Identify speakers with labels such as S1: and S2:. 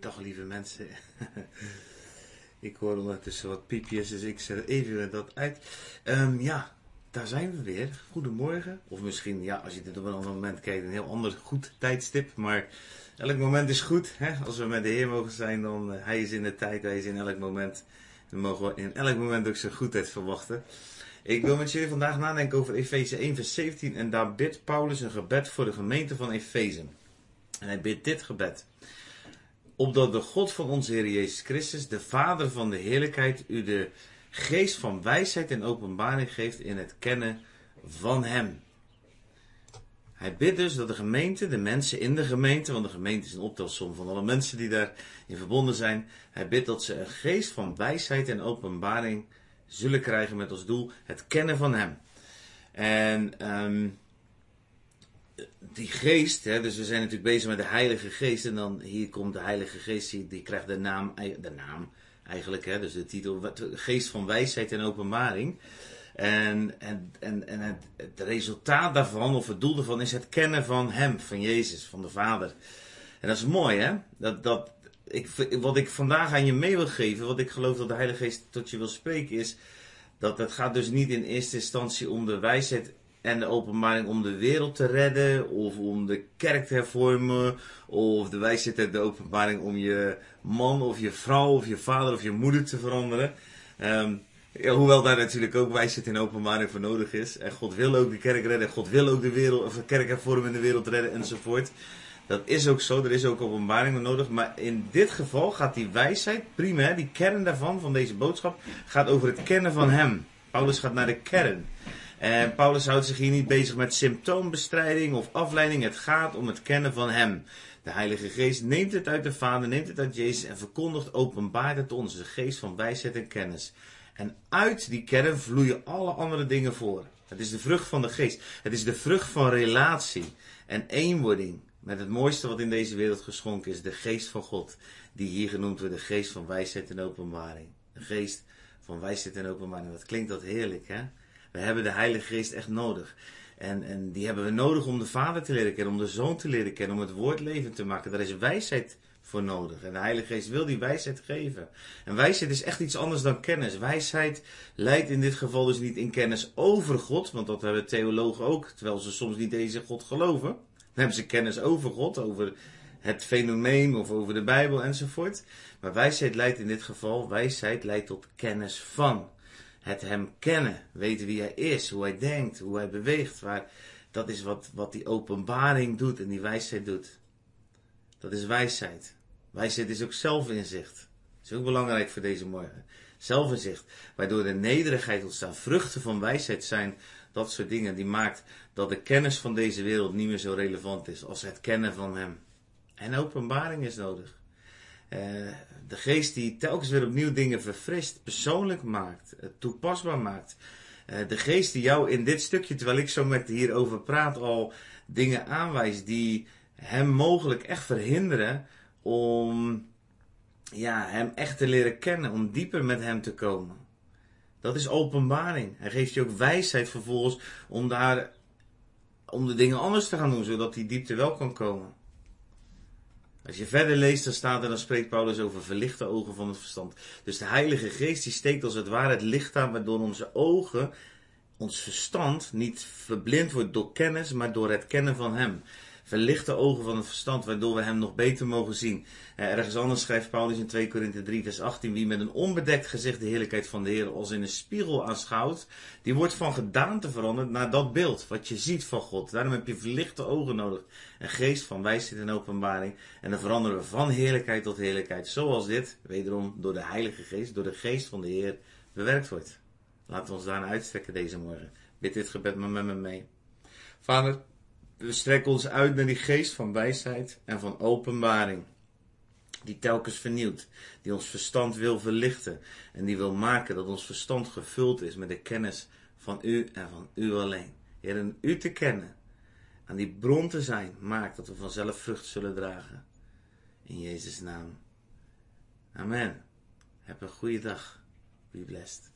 S1: Dag lieve mensen. ik hoor ondertussen wat piepjes, dus ik zet even dat uit. Ehm, ja, daar zijn we weer. Goedemorgen. Of misschien, ja, als je dit op een ander moment kijkt, een heel ander goed tijdstip. Maar elk moment is goed. Hè? Als we met de Heer mogen zijn, dan uh, Hij is in de tijd, Hij is in elk moment. Dan mogen we in elk moment ook zijn goedheid verwachten. Ik wil met jullie vandaag nadenken over Efeze 1, vers 17. En daar bidt Paulus een gebed voor de gemeente van Efeze. En hij bidt dit gebed. Opdat de God van onze Heer Jezus Christus, de Vader van de heerlijkheid, u de geest van wijsheid en openbaring geeft in het kennen van Hem. Hij bidt dus dat de gemeente, de mensen in de gemeente, want de gemeente is een optelsom van alle mensen die daarin verbonden zijn. Hij bidt dat ze een geest van wijsheid en openbaring zullen krijgen met als doel het kennen van Hem. En um, die geest, hè, dus we zijn natuurlijk bezig met de Heilige Geest. En dan hier komt de Heilige Geest, die, krijgt de naam, de naam eigenlijk, hè, dus de titel Geest van Wijsheid en Openbaring. En, en, en, en het, het, resultaat daarvan, of het doel daarvan, is het kennen van Hem, van Jezus, van de Vader. En dat is mooi, hè? Dat, dat, ik, wat ik vandaag aan je mee wil geven, wat ik geloof dat de Heilige Geest tot je wil spreken, is dat het gaat dus niet in eerste instantie om de wijsheid en de openbaring om de wereld te redden, of om de kerk te hervormen, of de wijsheid en de openbaring om je man of je vrouw of je vader of je moeder te veranderen. Ja, hoewel daar natuurlijk ook wijsheid en openbaring voor nodig is. En God wil ook de kerk redden, God wil ook de wereld, of de kerk hervormen in de wereld redden enzovoort. Dat is ook zo, er is ook openbaring nodig. Maar in dit geval gaat die wijsheid, prima, die kern daarvan, van deze boodschap, gaat over het kennen van Hem. Paulus gaat naar de kern. En Paulus houdt zich hier niet bezig met symptoombestrijding of afleiding. Het gaat om het kennen van Hem. De Heilige Geest neemt het uit de Vader, neemt het uit Jezus en verkondigt, openbaart het ons. De geest van wijsheid en kennis. En uit die kern vloeien alle andere dingen voor. Het is de vrucht van de geest. Het is de vrucht van relatie en eenwording met het mooiste wat in deze wereld geschonken is. De geest van God. Die hier genoemd wordt de geest van wijsheid en openbaring. De geest van wijsheid en openbaring. Wat klinkt dat heerlijk hè? We hebben de Heilige Geest echt nodig. En, en die hebben we nodig om de Vader te leren kennen, om de Zoon te leren kennen, om het woord levend te maken. Daar is wijsheid voor nodig. En de Heilige Geest wil die wijsheid geven. En wijsheid is echt iets anders dan kennis. Wijsheid leidt in dit geval dus niet in kennis over God, want dat hebben theologen ook, terwijl ze soms niet deze God geloven. Dan hebben ze kennis over God, over het fenomeen of over de Bijbel enzovoort. Maar wijsheid leidt in dit geval, wijsheid leidt tot kennis van het hem kennen, weten wie hij is, hoe hij denkt, hoe hij beweegt. Waar, dat is wat, wat die openbaring doet en die wijsheid doet. Dat is wijsheid. Wijsheid is ook zelfinzicht. Dat is ook belangrijk voor deze morgen. Zelfinzicht, waardoor de nederigheid ontstaan. Vruchten van wijsheid zijn dat soort dingen die maakt dat de kennis van deze wereld niet meer zo relevant is als het kennen van hem. En openbaring is nodig. Uh, de geest die telkens weer opnieuw dingen verfrist, persoonlijk maakt, toepasbaar maakt. Uh, de geest die jou in dit stukje, terwijl ik zo met hierover praat, al dingen aanwijst die hem mogelijk echt verhinderen om ja, hem echt te leren kennen, om dieper met hem te komen. Dat is openbaring. Hij geeft je ook wijsheid vervolgens om daar om de dingen anders te gaan doen, zodat die diepte wel kan komen. Als je verder leest, dan staat er, dan spreekt Paulus over verlichte ogen van het verstand. Dus de Heilige Geest die steekt als het ware het licht aan, waardoor onze ogen, ons verstand, niet verblind wordt door kennis, maar door het kennen van Hem verlichte ogen van het verstand, waardoor we hem nog beter mogen zien. Eh, ergens anders schrijft Paulus in 2 Korinthe 3, vers 18, wie met een onbedekt gezicht de heerlijkheid van de Heer als in een spiegel aanschouwt, die wordt van gedaante veranderd naar dat beeld, wat je ziet van God. Daarom heb je verlichte ogen nodig, een geest van wijsheid en openbaring, en dan veranderen we van heerlijkheid tot heerlijkheid, zoals dit, wederom door de Heilige Geest, door de geest van de Heer, bewerkt wordt. Laten we ons daarna uitstrekken deze morgen. Bid dit gebed maar met me mee. Vader, we strekken ons uit naar die geest van wijsheid en van openbaring. Die telkens vernieuwt, die ons verstand wil verlichten en die wil maken dat ons verstand gevuld is met de kennis van u en van u alleen. Heer, en u te kennen, aan die bron te zijn, maakt dat we vanzelf vrucht zullen dragen. In Jezus' naam. Amen. Heb een goede dag. Be blessed.